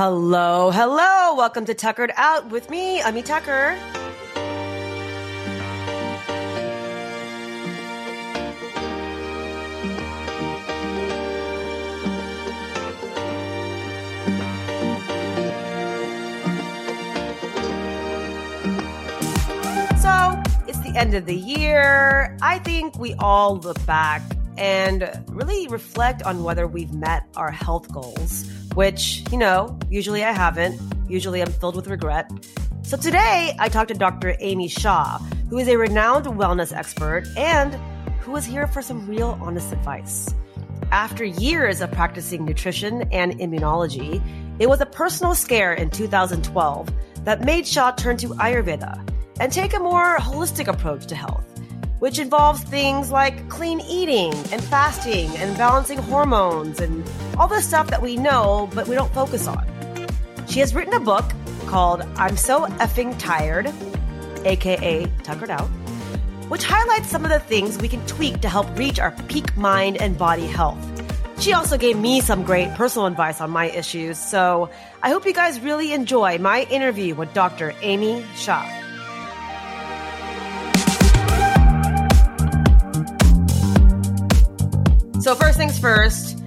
Hello, hello. Welcome to Tuckered Out with me, Ami Tucker. So, it's the end of the year. I think we all look back and really reflect on whether we've met our health goals, which, you know, usually I haven't. Usually I'm filled with regret. So today I talked to Dr. Amy Shah, who is a renowned wellness expert and who is here for some real honest advice. After years of practicing nutrition and immunology, it was a personal scare in 2012 that made Shah turn to Ayurveda and take a more holistic approach to health which involves things like clean eating and fasting and balancing hormones and all the stuff that we know but we don't focus on. She has written a book called I'm So Effing Tired, aka Tuckered Out, which highlights some of the things we can tweak to help reach our peak mind and body health. She also gave me some great personal advice on my issues, so I hope you guys really enjoy my interview with Dr. Amy Shah. So first things first,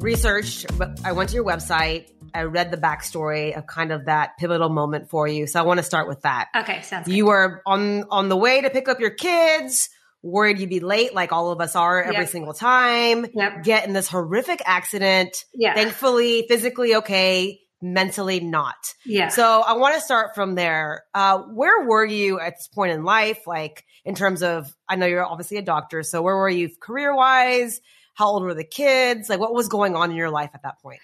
researched. I went to your website. I read the backstory of kind of that pivotal moment for you. So I want to start with that. Okay, sounds. You were on on the way to pick up your kids. Worried you'd be late, like all of us are every Yep. single time. Yep. Get in this horrific accident. Yeah. Thankfully, physically okay, mentally not. Yeah. So I want to start from there. Uh, where were you at this point in life? Like in terms of, I know you're obviously a doctor. So where were you career wise? How old were the kids? Like what was going on in your life at that point?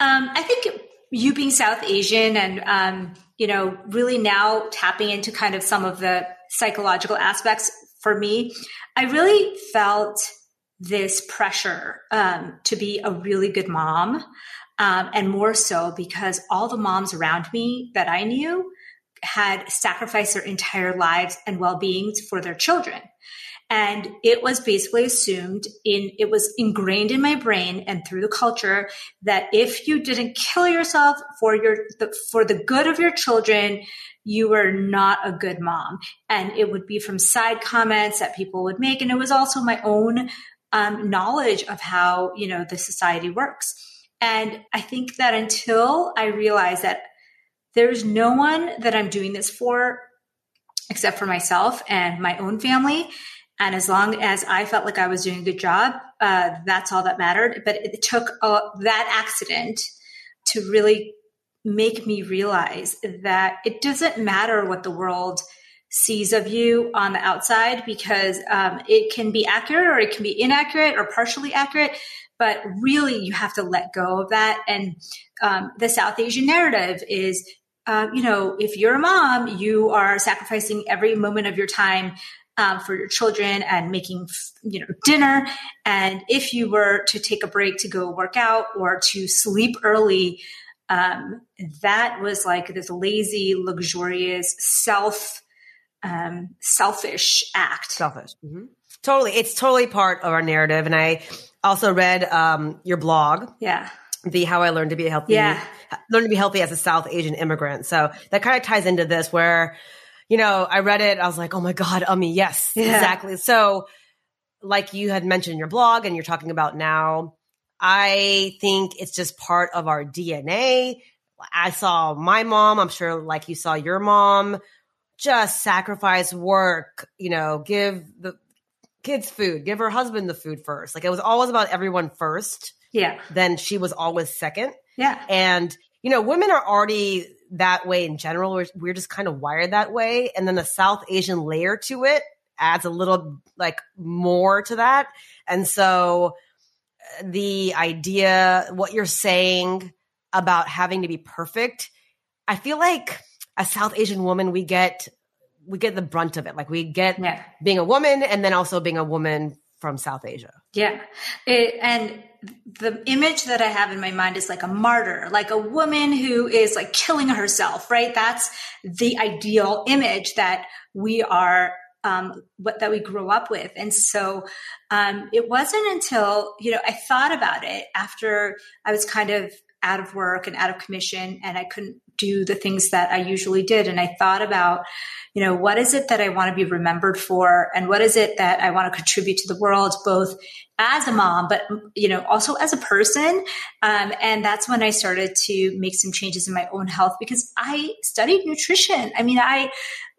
Um, I think you being South Asian and, um, you know, really now tapping into kind of some of the psychological aspects for me, I really felt this pressure um, to be a really good mom. Um, and more so because all the moms around me that I knew had sacrificed their entire lives and well beings for their children. And it was basically assumed in, it was ingrained in my brain and through the culture that if you didn't kill yourself for your, the, for the good of your children, you were not a good mom. And it would be from side comments that people would make. And it was also my own um, knowledge of how, you know, the society works. And I think that until I realized that there's no one that I'm doing this for except for myself and my own family. And as long as I felt like I was doing a good job, uh, that's all that mattered. But it took uh, that accident to really make me realize that it doesn't matter what the world sees of you on the outside because um, it can be accurate or it can be inaccurate or partially accurate. But really, you have to let go of that. And um, the South Asian narrative is uh, you know, if you're a mom, you are sacrificing every moment of your time um, for your children and making, you know, dinner. And if you were to take a break to go work out or to sleep early, um, that was like this lazy, luxurious, self, um, selfish act. Selfish. hmm Totally. It's totally part of our narrative. And I also read um, your blog, Yeah. the How I Learned to Be Healthy, Yeah. Learn to Be Healthy as a South Asian Immigrant. So that kind of ties into this where, you know, I read it. I was like, oh my God, Ummi, yes, Yeah. exactly. So like you had mentioned in your blog and you're talking about now, I think it's just part of our DNA. I saw my mom, I'm sure like you saw your mom, just sacrifice work, you know, give the kids food, give her husband the food first. Like it was always about everyone first. Yeah. Then she was always second. Yeah. And, you know, women are already that way in general. We're, we're just kind of wired that way. And then the South Asian layer to it adds a little like more to that. And so uh, the idea, what you're saying about having to be perfect, I feel like a South Asian woman, we get, we get the brunt of it. Like we get Yeah. being a woman and then also being a woman from South Asia. Yeah. It, and the image that I have in my mind is like a martyr, like a woman who is like killing herself, right? That's the ideal image that we are, um, what, that we grew up with. And so, um, it wasn't until, you know, I thought about it after I was kind of, out of work and out of commission and I couldn't do the things that I usually did. And I thought about, you know, what is it that I want to be remembered for? And what is it that I want to contribute to the world, both as a mom, but, you know, also as a person. Um, and that's when I started to make some changes in my own health because I studied nutrition. I mean, I,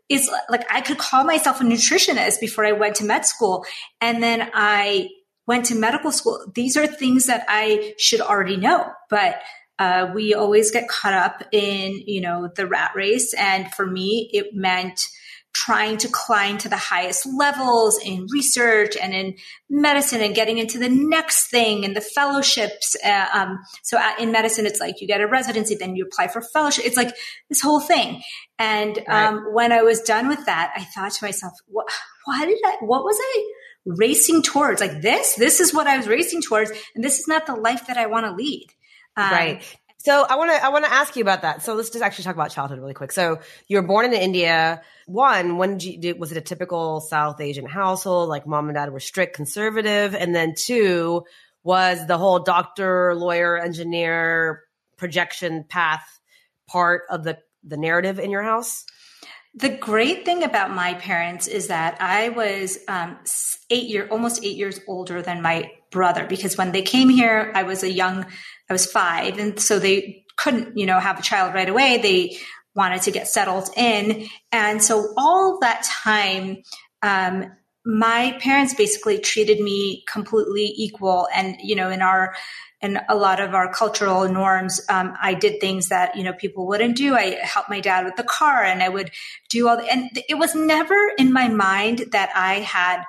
it's like I could call myself a nutritionist before I went to med school. And then I went to medical school. These are things that I should already know, but uh, we always get caught up in, you know, the rat race. And for me, it meant trying to climb to the highest levels in research and in medicine and getting into the next thing and the fellowships. Uh, um, so in medicine, it's like you get a residency, then you apply for fellowship. It's like this whole thing. And right. um, when I was done with that, I thought to myself, what, why did I, what was I racing towards? Like this, this is what I was racing towards. And this is not the life that I want to lead. Um, right. So I want to I want to ask you about that. So let's just actually talk about childhood really quick. So you were born in India. One, when did you, did, was it a typical South Asian household? Like mom and dad were strict conservative, and then two was the whole doctor, lawyer, engineer projection path part of the the narrative in your house. The great thing about my parents is that I was um, eight year, almost eight years older than my brother because when they came here, I was a young I was five. And so they couldn't, you know, have a child right away. They wanted to get settled in. And so all that time, um, my parents basically treated me completely equal. And, you know, in our, in a lot of our cultural norms, um, I did things that, you know, people wouldn't do. I helped my dad with the car and I would do all the, and it was never in my mind that I had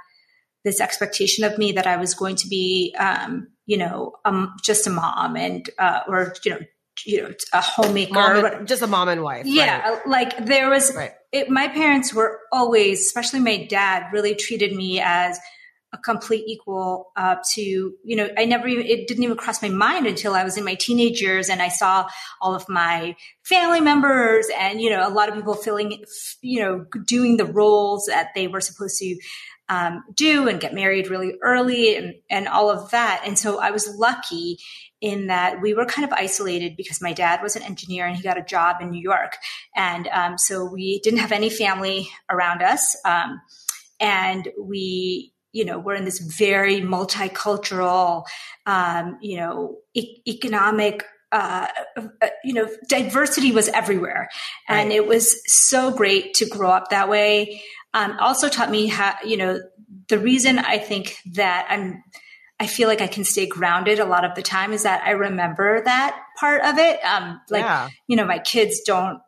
this expectation of me that I was going to be, um, you know, um, just a mom and, uh, or, you know, you know, a homemaker, and, just a mom and wife. Yeah. Right. Like there was, right. it, my parents were always, especially my dad, really treated me as a complete equal uh, to, you know, I never even, it didn't even cross my mind until I was in my teenage years and I saw all of my family members and, you know, a lot of people feeling, you know, doing the roles that they were supposed to um, do and get married really early and, and all of that. And so I was lucky in that we were kind of isolated because my dad was an engineer and he got a job in New York. And um, so we didn't have any family around us. Um, and we, you know, we're in this very multicultural, um, you know, e- economic uh, uh, you know, diversity was everywhere. And right. it was so great to grow up that way um, also taught me how, you know, the reason I think that I'm, I feel like I can stay grounded a lot of the time is that I remember that part of it. Um, like, yeah. you know, my kids don't,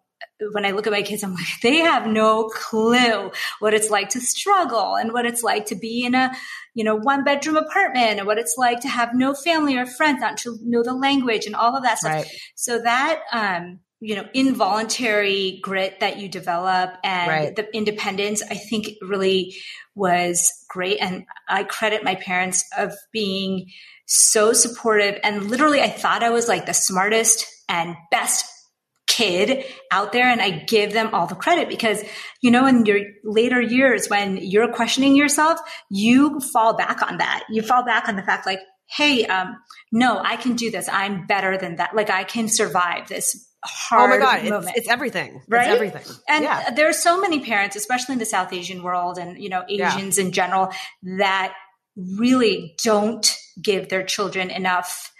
when I look at my kids, I'm like, they have no clue what it's like to struggle and what it's like to be in a, you know, one bedroom apartment and what it's like to have no family or friends, not to know the language and all of that stuff. Right. So that, um, you know involuntary grit that you develop and right. the independence i think really was great. And i credit my parents of being so supportive. And literally i thought i was like the smartest and best kid out there. And i give them all the credit because you know in your later years when you're questioning yourself you fall back on that. You fall back on the fact like hey um, no i can do this. I'm better than that. Like i can survive this hard. Oh my god, it's, it's, everything, right? It's everything. And yeah. there are so many parents, especially in the South Asian world, and you know Asians yeah. in general, that really don't give their children enough.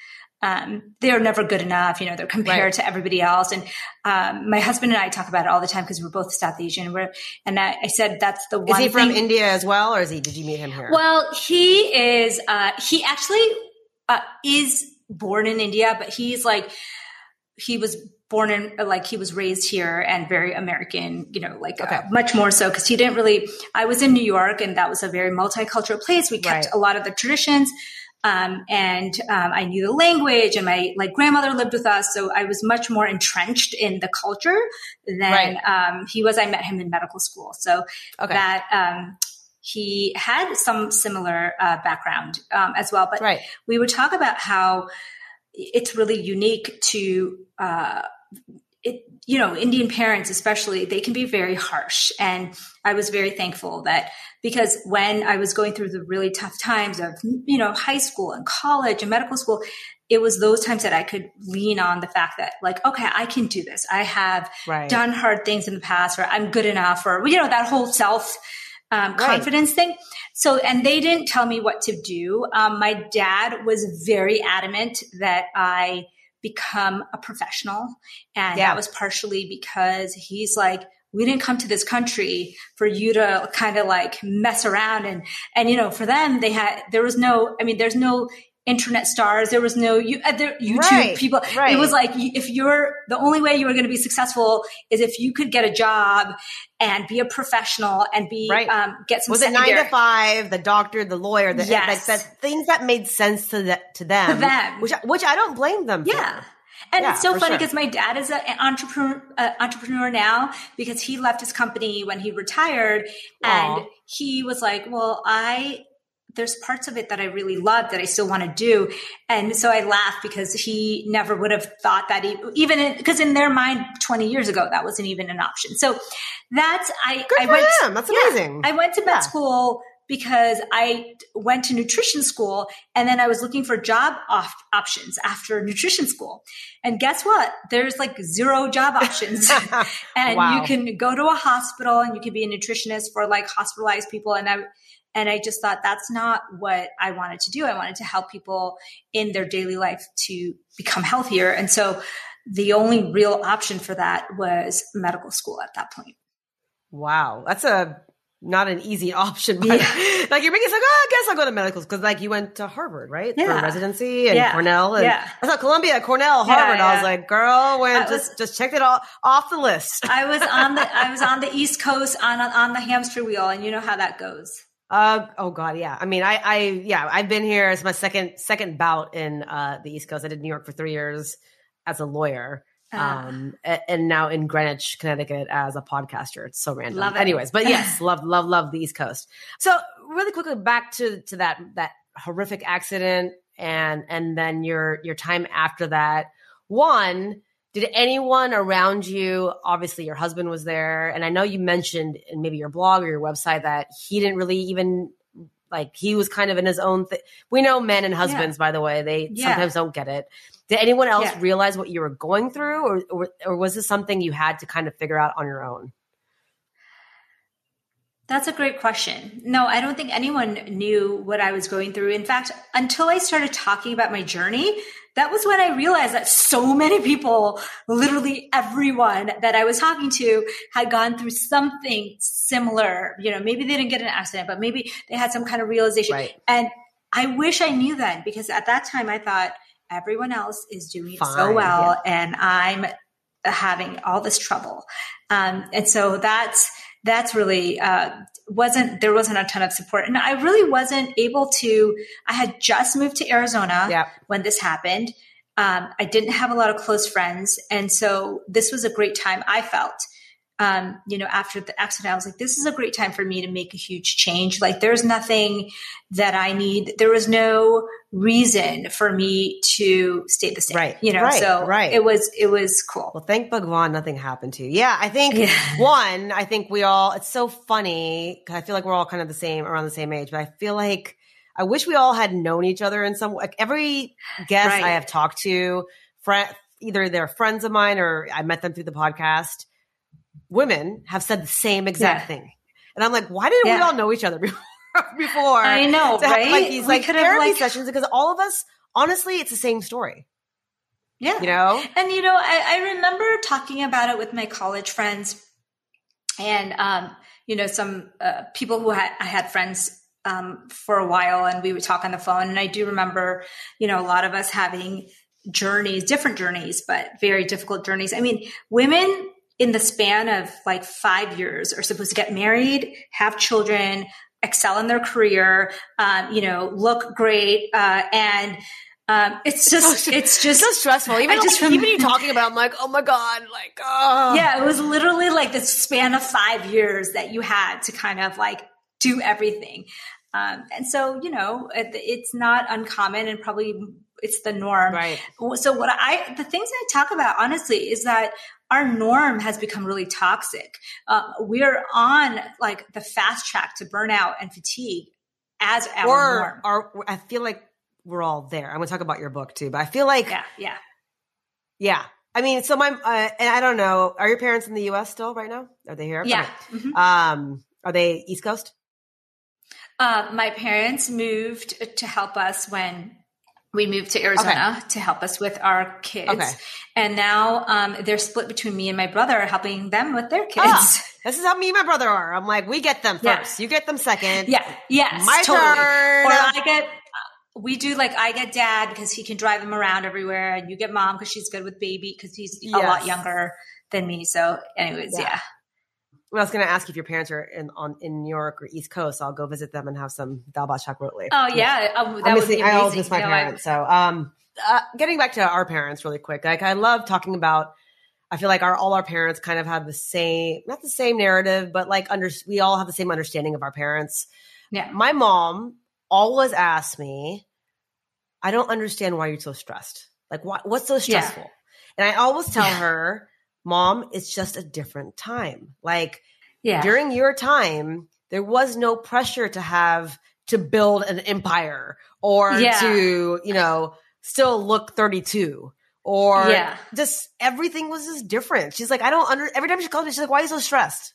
Um, they're never good enough. You know, they're compared right. to everybody else. And um, my husband and I talk about it all the time because we're both South Asian. We're, and I, I, said that's the one. Is he from thing. India as well, or is he? Did you meet him here? Well, he is. Uh, he actually uh, is born in India, but he's like he was born in like he was raised here and very American, you know, like uh, okay. uh, much more so because he didn't really. I was in New York and that was a very multicultural place. We kept right. a lot of the traditions. Um, and um, I knew the language, and my like grandmother lived with us, so I was much more entrenched in the culture than right. um, he was. I met him in medical school, so okay. that um, he had some similar uh, background um, as well. But right. we would talk about how it's really unique to uh, it, you know, Indian parents, especially, they can be very harsh. And I was very thankful that because when I was going through the really tough times of, you know, high school and college and medical school, it was those times that I could lean on the fact that like, okay, I can do this. I have right. done hard things in the past or I'm good enough or, you know, that whole self um, confidence right. thing. So, and they didn't tell me what to do. Um, my dad was very adamant that I become a professional. And yeah. that was partially because he's like, we didn't come to this country for you to kind of like mess around and and you know for them they had there was no i mean there's no internet stars. There was no you, uh, there, YouTube right, people. Right. It was like if you're the only way you were going to be successful is if you could get a job and be a professional and be right. um, get some. Was secondary. it nine to five? The doctor, the lawyer, the yes. things that made sense to the, to them, to them, which which I don't blame them. Yeah. For. And yeah, it's so funny because sure. my dad is an entrepreneur, uh, entrepreneur now because he left his company when he retired, and he was like, "Well, I there's parts of it that I really love that I still want to do. And so I laugh because he never would have thought that he, even because in, in, their mind 20 years ago, that wasn't even an option. So that's, I, Good I went, him. That's yeah, amazing. I went to med yeah. school because I went to nutrition school and then I was looking for job off options after nutrition school. And guess what? There's like zero job options. and wow. you can go to a hospital and you can be a nutritionist for like hospitalized people. And I, and I just thought that's not what I wanted to do. I wanted to help people in their daily life to become healthier. And so the only real option for that was medical school at that point. Wow. That's a not an easy option. But yeah. like you're making like, oh, I guess I'll go to medical school because like you went to Harvard, right? Yeah. For residency and yeah. Cornell. And yeah. I thought Columbia, Cornell, Harvard. I was like, girl, when just just checked it all off the list. I was on the I was on the East Coast on on the hamster wheel, and you know how that goes. Uh oh god yeah. I mean I I yeah I've been here as my second second bout in uh the East Coast. I did New York for three years as a lawyer uh, um and now in Greenwich Connecticut as a podcaster. It's so random. Anyways but yes love love love the East Coast. So really quickly back to to that that horrific accident and and then your your time after that. One did anyone around you obviously your husband was there and i know you mentioned in maybe your blog or your website that he didn't really even like he was kind of in his own thing we know men and husbands yeah. by the way they yeah. sometimes don't get it did anyone else yeah. realize what you were going through or, or or was this something you had to kind of figure out on your own that's a great question. No, I don't think anyone knew what I was going through. In fact, until I started talking about my journey, that was when I realized that so many people, literally everyone that I was talking to had gone through something similar. You know, maybe they didn't get an accident, but maybe they had some kind of realization. Right. And I wish I knew then because at that time I thought everyone else is doing Fine, so well yeah. and I'm having all this trouble. Um, and so that's, that's really uh, wasn't there wasn't a ton of support. And i really wasn't able to i had just moved to arizona when this happened. Um, i didn't have a lot of close friends. And so this was a great time i felt um, you know, after the accident, I was like, this is a great time for me to make a huge change. Like, there's nothing that I need. There was no reason for me to stay the same. Right. You know, right, so right. it was, it was cool. Well, thank Bhagwan nothing happened to you. Yeah. I think yeah. one, I think we all, it's so funny because I feel like we're all kind of the same, around the same age, but I feel like I wish we all had known each other in some, like every guest right. I have talked to, friend, either they're friends of mine or I met them through the podcast women have said the same exact yeah. thing. And I'm like, why didn't yeah. we all know each other before? before I know, right? Have, like these we like therapy like, sessions because all of us, honestly, it's the same story. Yeah, you know. And you know, I, I remember talking about it with my college friends, and um, you know, some uh, people who had I had friends um, for a while, and we would talk on the phone. And I do remember, you know, a lot of us having journeys, different journeys, but very difficult journeys. I mean, women in the span of like five years are supposed to get married, have children, excel in their career, um, you know, look great, uh, and um, it's just, it's just so stressful. Even just like, even you talking about, I'm like, oh my god, like, oh. yeah, it was literally like the span of five years that you had to kind of like do everything. Um, and so, you know, it, it's not uncommon and probably it's the norm. Right. So what I, the things I talk about honestly is that our norm has become really toxic. Uh, we're on like the fast track to burnout and fatigue as our or norm. I feel like we're all there. I'm going to talk about your book too, but I feel like, yeah, yeah, yeah. I mean, so my, uh, and I don't know, are your parents in the U.S. still right now? Are they here? Yeah. Mm-hmm. Um, are they East Coast? Uh, my parents moved to help us when we moved to Arizona okay. to help us with our kids. Okay. And now um, they're split between me and my brother, helping them with their kids. Ah, this is how me and my brother are. I'm like, we get them first. Yeah. You get them second. Yeah. Yes. My totally. turn. Or I get we do like I get dad because he can drive him around everywhere, and you get mom because she's good with baby because he's yes. a lot younger than me. So, anyways, yeah. yeah. Well, I was going to ask if your parents are in on in New York or East Coast. I'll go visit them and have some dalbat chakrotli. Oh yeah, oh, that I always miss my no, parents. I, so, um, uh, getting back to our parents really quick. Like I love talking about. I feel like our all our parents kind of have the same, not the same narrative, but like under we all have the same understanding of our parents. Yeah, my mom always asks me, I don't understand why you're so stressed. Like, what, what's so stressful? Yeah. And I always tell yeah. her, Mom, it's just a different time. Like, yeah. during your time, there was no pressure to have to build an empire or yeah. to, you know, still look 32 or yeah. just everything was just different. She's like, I don't under, every time she calls me, she's like, why are you so stressed?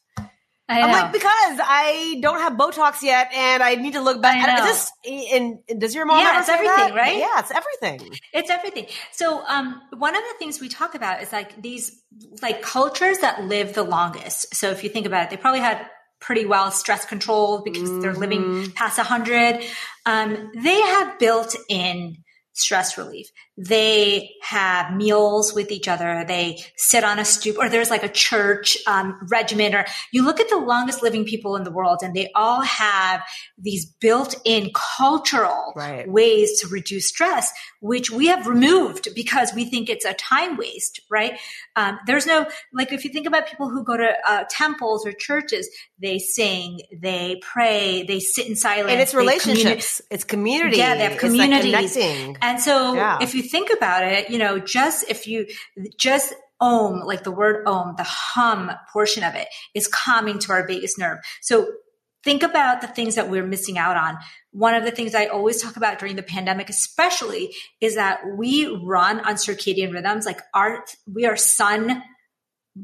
I am like, because I don't have Botox yet and I need to look back. I Just, and, and, does your mom yeah, it's everything, that? right? Yeah, it's everything. It's everything. So, um, one of the things we talk about is like these, like cultures that live the longest. So if you think about it, they probably had pretty well stress controlled because mm-hmm. they're living mm-hmm. past a hundred. Um, they have built in stress relief. They have meals with each other. They sit on a stoop or there's like a church um, regimen or you look at the longest living people in the world and they all have these built in cultural right. ways to reduce stress, which we have removed because we think it's a time waste, right? Um, there's no, like if you think about people who go to uh, temples or churches, they sing, they pray, they sit in silence. And it's relationships. it's community. Yeah, they have communities. Like and so yeah. if you think about it, you know, just if you just om, like the word om, the hum portion of it is calming to our vagus nerve. So think about the things that we're missing out on. One of the things I always talk about during the pandemic, especially, is that we run on circadian rhythms. Like our, we are sun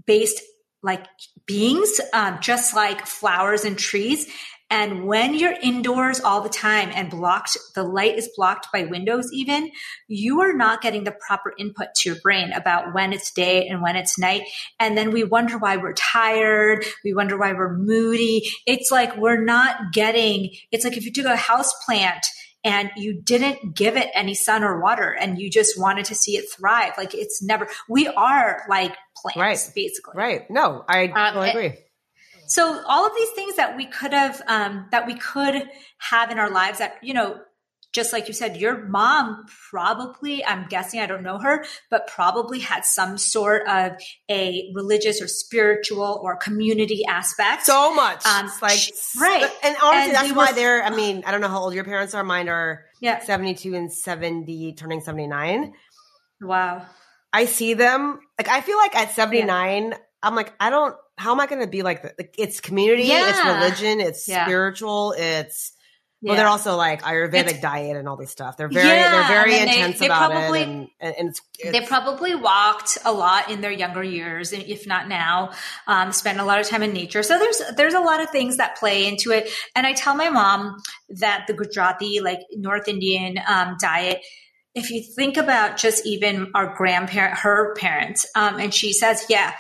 based like beings, um, just like flowers and trees. And when you're indoors all the time and blocked, the light is blocked by windows even, you are not getting the proper input to your brain about when it's day and when it's night. And then we wonder why we're tired. We wonder why we're moody. It's like we're not getting, it's like if you took a house plant and you didn't give it any sun or water and you just wanted to see it thrive. Like it's never, we are like plants, right. basically. Right. No, I um, totally agree. So all of these things that we could have, um, that we could have in our lives that, you know, just like you said, your mom probably, I'm guessing, I don't know her, but probably had some sort of a religious or spiritual or community aspect. So much. Um, like, right. And honestly, and that's why they're, I mean, I don't know how old your parents are. Mine are yeah. 72 and 70, turning 79. Wow. I see them, like, I feel like at 79, yeah. I'm like, I don't, how am I going to be like, the, like it's community, yeah. it's religion, it's yeah. spiritual, it's, well, they're also like Ayurvedic it's, diet and all this stuff. They're very, yeah, they're very intense they, they about probably, it, and, and, and it's, it's, they probably walked a lot in their younger years, if not now. Um, spent a lot of time in nature, so there's there's a lot of things that play into it. And I tell my mom that the Gujarati, like North Indian um, diet, if you think about just even our grandparent, her parents, um, and she says, yeah,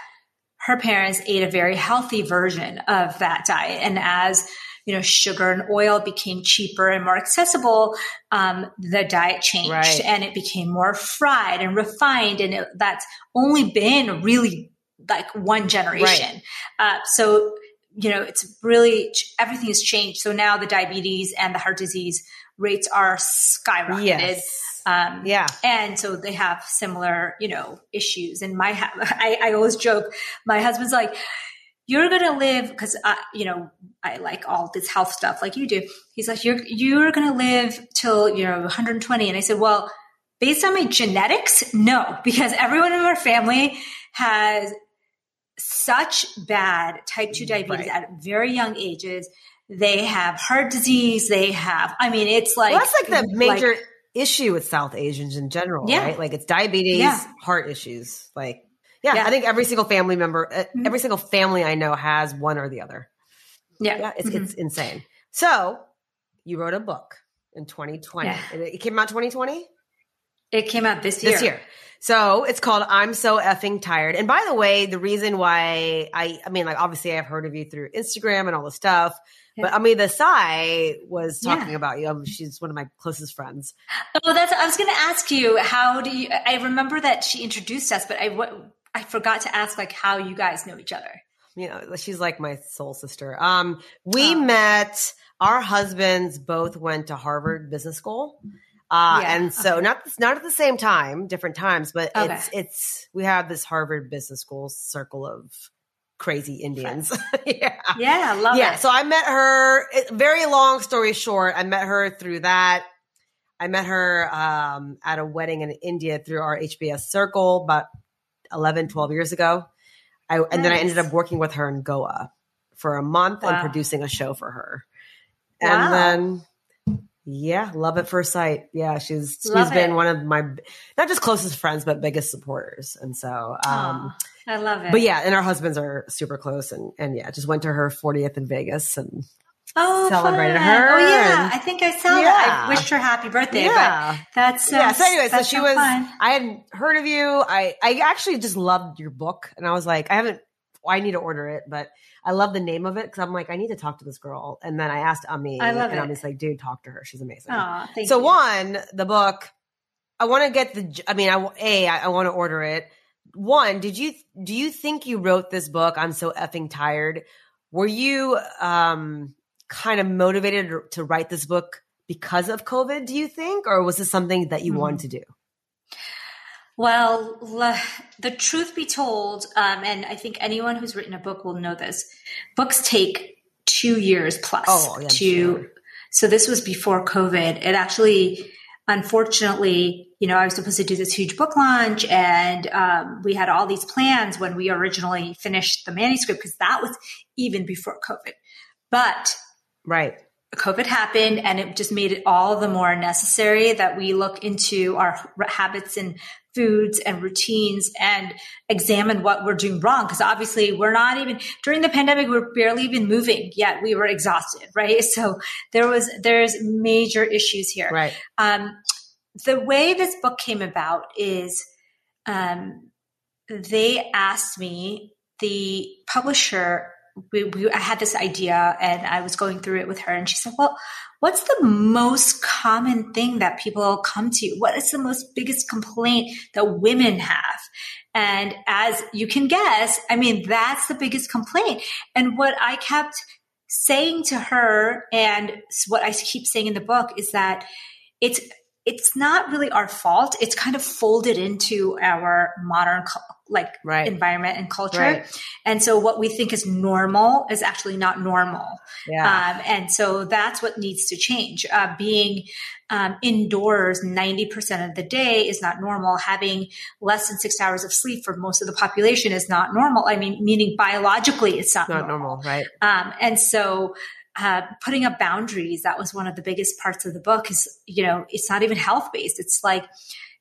her parents ate a very healthy version of that diet, and as you know, sugar and oil became cheaper and more accessible, um, the diet changed right. and it became more fried and refined. And it, that's only been really like one generation. Right. Uh, so, you know, it's really everything has changed. So now the diabetes and the heart disease rates are skyrocketed. Yes. Um, yeah. And so they have similar, you know, issues. And my, I, I always joke, my husband's like, you're going to live because you know I like all this health stuff like you do. He's like you're you're going to live till you know 120 and I said, "Well, based on my genetics, no, because everyone in our family has such bad type 2 diabetes right. at very young ages. They have heart disease, they have I mean, it's like well, That's like the major like, issue with South Asians in general, Yeah. right? Like it's diabetes, Yeah. heart issues. Like, yeah, Yeah. I think every single family member, Mhm. every single family I know has one or the other. Yeah. Yeah, it's Mhm. it's insane. So you wrote a book in 2020. Yeah. It came out 2020 It came out this year. this year. So it's called I'm So Effing Tired. And by the way, the reason why I, I mean, like obviously I've heard of you through Instagram and all the stuff, but Yeah. I mean, the Sai was Yeah. talking about you. She's one of my closest friends. Oh, that's. I was going to ask you how do you? I remember that she introduced us, but I what I forgot to ask like how you guys know each other. You know, she's like my soul sister. Um, we Oh. met. Our husbands both went to Harvard Business School. Uh, Yeah, and so okay. not not at the same time, different times, but Okay. it's it's we have this Harvard Business School circle of crazy Indians. yeah. Yeah, I love yeah. it. So I met her. Very long story short, I met her through that. I met her um, at a wedding in India through our HBS circle about 11, 12 years ago. I, and then I ended up working with her in Goa for a month and producing a show for her. Wow. And then, yeah, love at first sight. Yeah, she's she's Love been it. one of my not just closest friends, but biggest supporters. And so, um, I love it. but yeah, and our husbands are super close, and and yeah, just went to her 40th in Vegas, and oh, celebrated fun. her Oh yeah, and- I think I saw that. I wished her happy birthday. yeah, but that's yeah. So anyway, so she so was. fun. I hadn't heard of you. I I actually just loved your book, and I was like, I haven't. I need to order it, but I love the name of it because I'm like, I need to talk to this girl. And then I asked Ami, I love and it. Ami's like, dude, talk to her. She's amazing. Aw, thank so you. one, the book. I want to get the. I mean, I a I, I want to order it. One, did you do you think you wrote this book? I'm so effing tired. Were you um kind of motivated to write this book because of COVID? Do you think, or was this something that you Mhm. wanted to do? Well, the truth be told, um, and I think anyone who's written a book will know this. Books take two years plus Oh, yeah, to. sure. So this was before COVID. It actually, unfortunately, you know, I was supposed to do this huge book launch, and um, we had all these plans when we originally finished the manuscript because that was even before COVID. But Right. COVID happened and it just made it all the more necessary that we look into our habits and foods and routines and examine what we're doing wrong. Because obviously we're not even during the pandemic, we're barely even moving yet we were exhausted, right? So there was, there's major issues here. Right. Um, the way this book came about is um, they asked me, the publisher, we, we, I had this idea and I was going through it with her, and she said, Well, what's the most common thing that people come to? What is the most biggest complaint that women have? And as you can guess, I mean, that's the biggest complaint. And what I kept saying to her, and what I keep saying in the book, is that it's it's not really our fault. It's kind of folded into our modern like Right. environment and culture. Right. And so what we think is normal is actually not normal. Yeah. Um, and so that's what needs to change. Uh, being um, indoors 90% of the day is not normal. Having less than six hours of sleep for most of the population is not normal. I mean, meaning biologically, it's not, Not normal. normal. Right. Um, and so, uh, putting up boundaries, that was one of the biggest parts of the book is, you know, it's not even health based. It's like,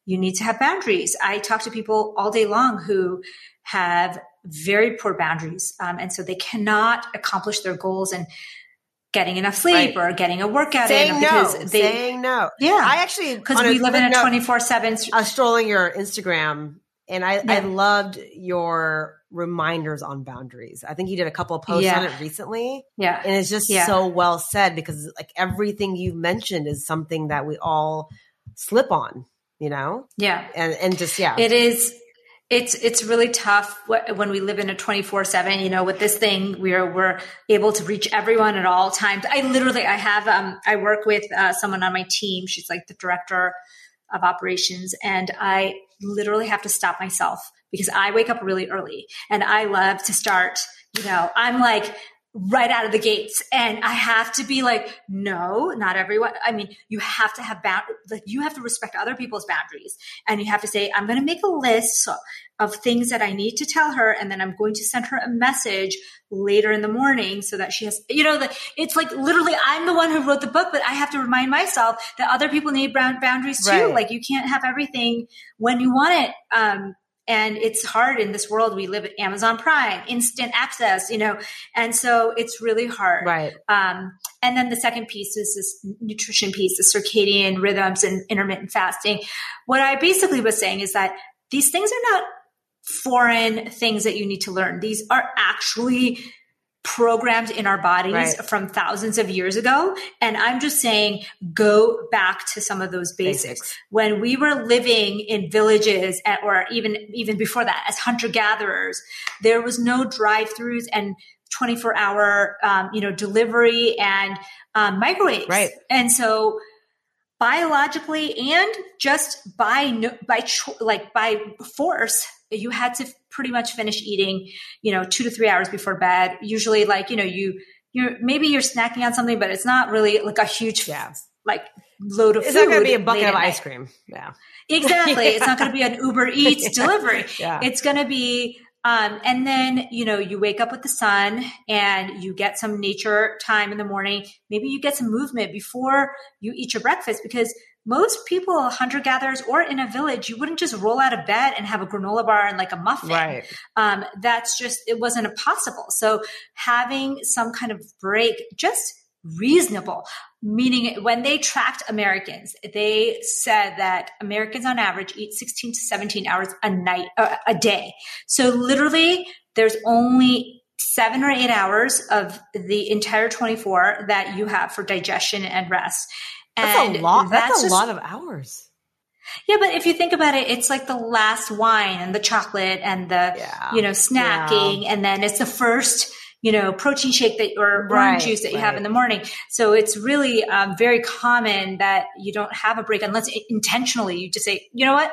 you need to have boundaries. I talk to people all day long who have very poor boundaries. Um, and so they cannot accomplish their goals and getting enough sleep Right. or getting a workout Saying in no. they, saying no. yeah, I actually because we live in a 24 seven. I was strolling your Instagram and I, I loved your reminders on boundaries. I think you did a couple of posts Yeah. on it recently. Yeah. And it's just Yeah. so well said because like everything you've mentioned is something that we all slip on, you know? Yeah. And and just yeah. It is. It's it's really tough when we live in a twenty four seven. You know, with this thing, we're we're able to reach everyone at all times. I literally, I have, um, I work with uh, someone on my team. She's like the director of operations, and I literally have to stop myself because I wake up really early, and I love to start. You know, I'm like right out of the gates and i have to be like no not everyone i mean you have to have bound like you have to respect other people's boundaries and you have to say i'm going to make a list of things that I need to tell her. And then I'm going to send her a message later in the morning so that she has, you know, the, it's like literally I'm the one who wrote the book, but I have to remind myself that other people need boundaries too. Right. Like you can't have everything when you want it. Um, and it's hard in this world. We live at amazon prime instant access you know? And so it's really hard. Right. Um, and then the second piece is this nutrition piece the circadian rhythms and intermittent fasting. What i basically was saying is that these things are not foreign things that you need to learn. These are actually programmed in our bodies right. from thousands of years ago. And I'm just saying, go back to some of those basics. basics. When we were living in villages or even, even before that as hunter gatherers, there was no drive throughs and 24 hour, um, you know, delivery and um, microwaves. Right. And so, biologically and just by by like by force you had to pretty much finish eating, you know, two to three hours before bed. Usually like, you know, you, you're, maybe you're snacking on something, but it's not really like a huge, yeah. like load of it's food. It's not going to be a bucket of ice cream. Yeah. Exactly. yeah. It's not going to be an Uber Eats delivery. Yeah. It's going to be, um, and then, you know, you wake up with the sun and you get some nature time in the morning. Maybe you get some movement before you eat your breakfast because most people, hunter gatherers or in a village, you wouldn't just roll out of bed and have a granola bar and like a muffin. Right. Um, that's just, it wasn't possible. So having some kind of break, just reasonable, meaning when they tracked Americans, they said that Americans on average eat 16 to 17 hours a night, uh, a day. So literally there's only seven or eight hours of the entire 24 that you have for digestion and rest. That's a lot. That's, that's a just, lot of hours. Yeah, but if you think about it, it's like the last wine and the chocolate and the yeah. you know snacking, yeah. and then it's the first you know protein shake that or right, orange juice that you right. have in the morning. So it's really um, very common that you don't have a break unless intentionally you just say, you know what,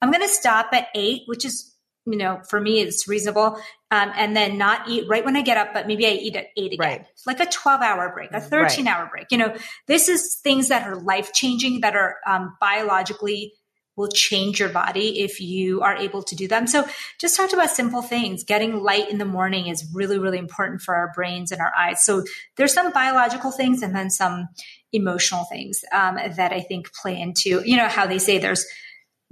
I'm going to stop at eight, which is you know, for me, it's reasonable. Um, and then not eat right when I get up, but maybe I eat at eight again. Right. Like a 12 hour break, a 13 right. hour break. You know, this is things that are life changing, that are um, biologically will change your body if you are able to do them. So just talked about simple things. Getting light in the morning is really, really important for our brains and our eyes. So there's some biological things and then some emotional things um, that I think play into, you know, how they say there's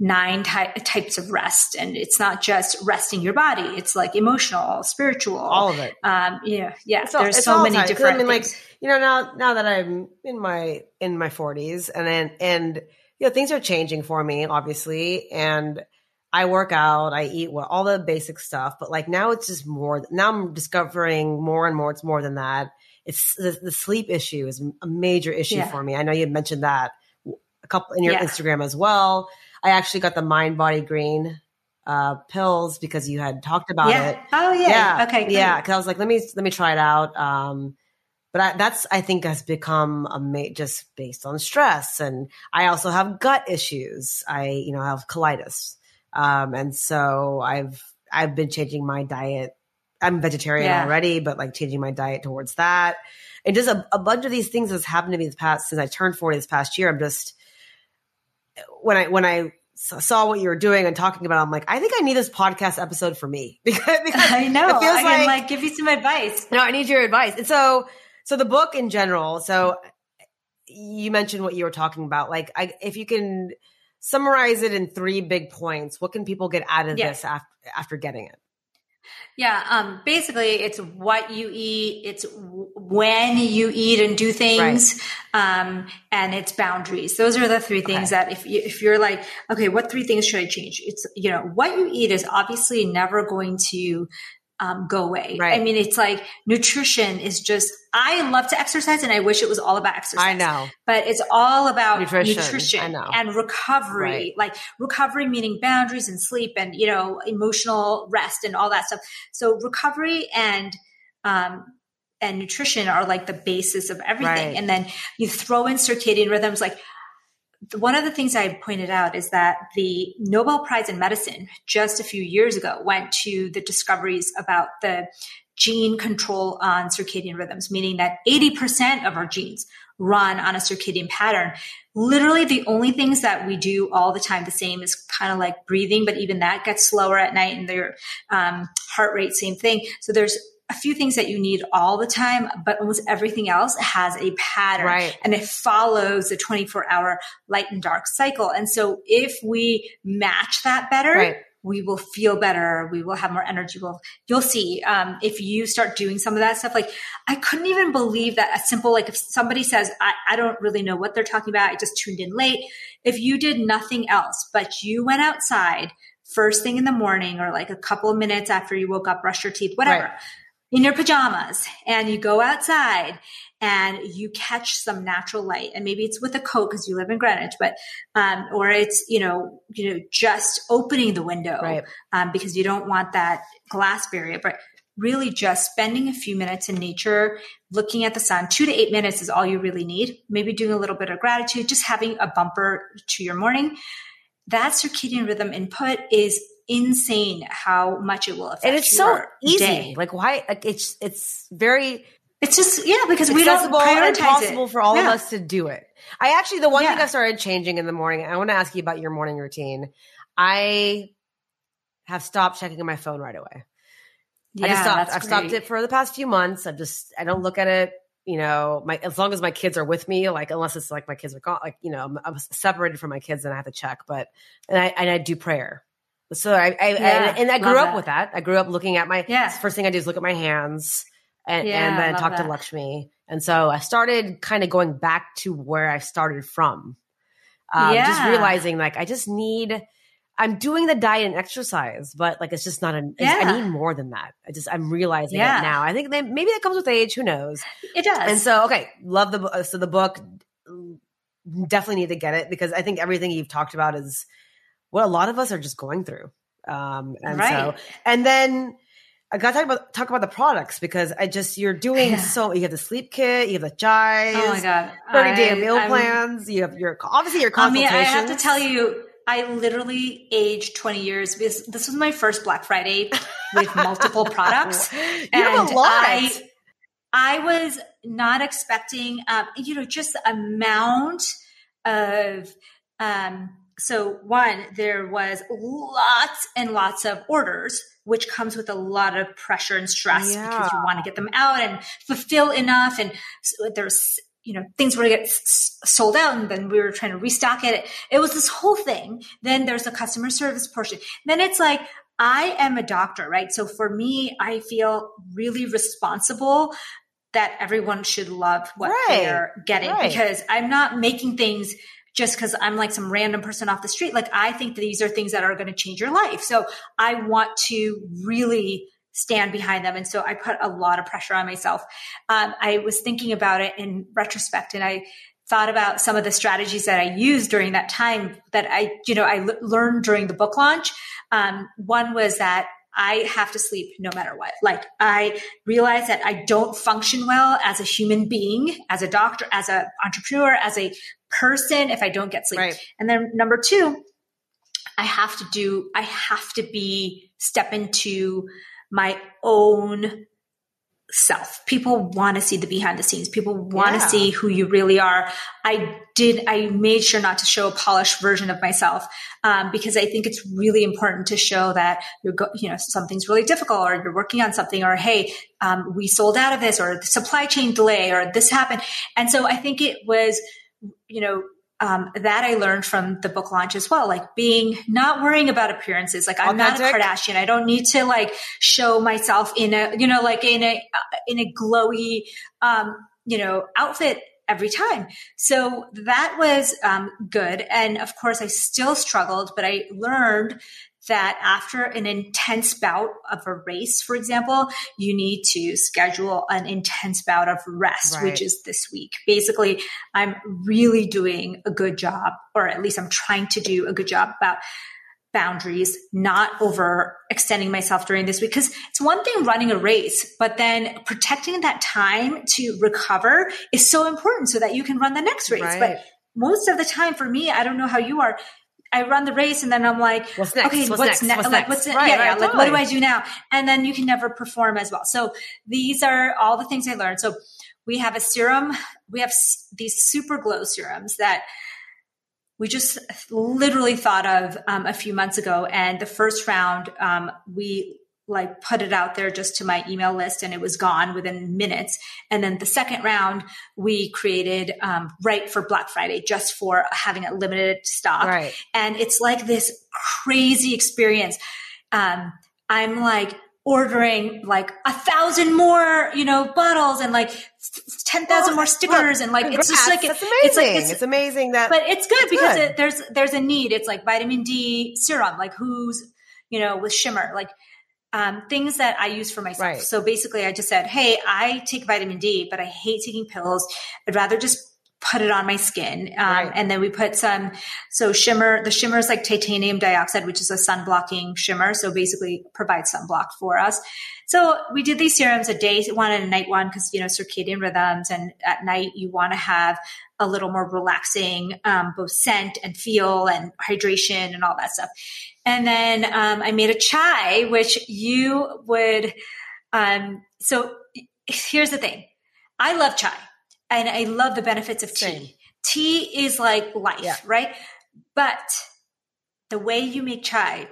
nine ty- types of rest. And it's not just resting your body. It's like emotional spiritual. All of it. Um yeah yeah all, there's so many different I mean things. like you know now now that i'm in my in my 40s and then and you know things are changing for me obviously. And i work out i eat well all the basic stuff. But like now it's just more now i'm discovering more and more it's more than that. It's the, the sleep issue is a major issue yeah. for me. I know you mentioned that a couple in your yeah. instagram as well I actually got the Mind Body Green uh, pills because you had talked about yeah. it. Oh yeah. Yeah. Okay. Great. Yeah. Cause I was like, let me, let me try it out. Um, but I, that's, I think has become a ma- just based on stress. And I also have gut issues. I, you know, I have colitis. Um, and so I've, I've been changing my diet. I'm vegetarian yeah. already, but like changing my diet towards that. And just a, a bunch of these things has happened to me this past, since I turned 40 this past year. I'm just, when I when I saw what you were doing and talking about, I'm like, I think I need this podcast episode for me because, because I know. It feels I like, like give you some advice. No, I need your advice. And so, so the book in general. So you mentioned what you were talking about. Like, I, if you can summarize it in three big points, what can people get out of yeah. this after after getting it? Yeah, um, basically, it's what you eat, it's when you eat and do things, right. um, and it's boundaries. Those are the three things okay. that if you, if you're like, okay, what three things should I change? It's you know what you eat is obviously never going to um, go away. Right. I mean, it's like nutrition is just, I love to exercise and I wish it was all about exercise. I know. But it's all about nutrition, nutrition and recovery. Right. Like recovery meaning boundaries and sleep and, you know, emotional rest and all that stuff. So recovery and, um, and nutrition are like the basis of everything. Right. And then you throw in circadian rhythms like one of the things I pointed out is that the Nobel Prize in Medicine just a few years ago went to the discoveries about the gene control on circadian rhythms, meaning that 80% of our genes run on a circadian pattern. Literally the only things that we do all the time the same is kind of like breathing, but even that gets slower at night and their um, heart rate, same thing. So there's a few things that you need all the time, but almost everything else has a pattern right. and it follows the 24 hour light and dark cycle. And so if we match that better, right we will feel better. We will have more energy. We'll, you'll see, um, if you start doing some of that stuff, like I couldn't even believe that a simple, like if somebody says, I, I don't really know what they're talking about. I just tuned in late. If you did nothing else, but you went outside first thing in the morning or like a couple of minutes after you woke up, brush your teeth, whatever. Right in your pajamas and you go outside and you catch some natural light. And maybe it's with a coat because you live in greenwich but um, or it's you know you know just opening the window right. um, because you don't want that glass barrier. But really just spending a few minutes in nature looking at the sun two to eight minutes is all you really need. Maybe doing a little bit of gratitude just having a bumper to your morning. That circadian rhythm input is insane how much it will affect. And it's so easy. Day. Like why? Like it's it's very. It's just yeah because we don't prioritize possible it. for all yeah. of us to do it. I actually the one Yeah. thing I started changing in the morning. I want to ask you about your morning routine. I have stopped checking my phone right away. I just Yeah, stopped. I've stopped it for the past few months. I've just I don't look at it. You know, my as long as my kids are with me, like unless it's like my kids are gone, like you know, I'm, I'm separated from my kids and I have to check. But and I and I do prayer. So I, I Yeah, and, and I grew up that. with that. I grew up looking at my Yeah. first thing I do is look at my hands and, Yeah, and then talk to. Lakshmi. And so I started kind of going back to where I started from. Um, Just realizing like I just need. I'm doing the diet and exercise, but like it's just not an. Yeah. I need more than that. I just I'm realizing Yeah. it now. I think that maybe that comes with age. Who knows? It does. And so okay, love the uh, so the book. Definitely need to get it because I think everything you've talked about is what a lot of us are just going through. Um, and so and then I got to talk about talk about the products because I just you're doing so you have the sleep kit, you have the chais, oh my god, thirty day meal I'm- plans, you have your obviously your I mean, consultations. I have to tell you, I literally aged 20 years because this was my first Black Friday with multiple products. you have a And lot. I, I was not expecting, um, you know, just the amount of, um, so one, there was lots and lots of orders, which comes with a lot of pressure and stress because you want to get them out and fulfill enough. And so there's, you know, things were to get s- sold out and then we were trying to restock it. It was this whole thing. Then there's the customer service portion. Then it's like, I am a doctor, right? So for me, I feel really responsible that everyone should love what Right. they're getting Right. because I'm not making things just because I'm like some random person off the street. Like I think these are things that are going to change your life. So I want to really stand behind them. And so I put a lot of pressure on myself. Um, I was thinking about it in retrospect and I thought about some of the strategies that I used during that time that I, you know, I l- learned during the book launch. Um, one was that I have to sleep no matter what. Like I realize that I don't function well as a human being, as a doctor, as an entrepreneur, as a person if I don't get sleep. Right. And then number two, I have to do, I have to be step into my own self. People want to see the behind the scenes. People want Yeah. to see who you really are. I did, I made sure not to show a polished version of myself um, because I think it's really important to show that you're, go, you know, something's really difficult or you're working on something or, hey, um, we sold out of this or the supply chain delay or this happened. And so I think it was, you know, um, that I learned from the book launch as well, like being not worrying about appearances. Like I'm not a Kardashian. I don't need to like show myself in a, you know, like in a, in a glowy, um, you know, outfit every time. So that was um, good. And of course, I still struggled, but I learned that after an intense bout of a race, for example, you need to schedule an intense bout of rest, Right. which is this week. Basically, I'm really doing a good job, or at least I'm trying to do a good job about boundaries, not over extending myself during this week. Because it's one thing running a race, but then protecting that time to recover is so important so that you can run the next race. Right. But most of the time for me, I don't know how you are. I run the race and then I'm like, What's next? okay, What's what's, next? ne- What's like, next? what's Right, yeah, right, yeah, like what do. I do now? And then you can never perform as well. So these are all the things I learned. So we have a serum. We have these super glow serums that we just literally thought of um, a few months ago. And the first round, um, we like put it out there just to my email list and it was gone within minutes. And then the second round we created um, right for Black Friday just for having a limited stock. Right. And it's like this crazy experience. Um, I'm like ordering like a thousand more, you know, bottles and like 10,000 well, more stickers. Look, and like, congrats. it's just like, That's amazing. it's like, it's, it's amazing that, but it's good because good. It, there's, there's a need. It's like vitamin D serum, like who's, you know, with shimmer, like um, things that I use for myself. Right. So basically, I just said, Hey, I take vitamin D, but I hate taking pills. I'd rather just put it on my skin. Um, right. And then we put some, so shimmer, the shimmer is like titanium dioxide, which is a sun blocking shimmer. So basically provides sunblock for us. So we did these serums a day one and a night one because, you know, circadian rhythms. And at night you want to have a little more relaxing, um, both scent and feel and hydration and all that stuff. And then um, I made a chai, which you would. Um, so here's the thing I love chai and I love the benefits of tea. Tea is like life, yeah. right? But the way you make chai,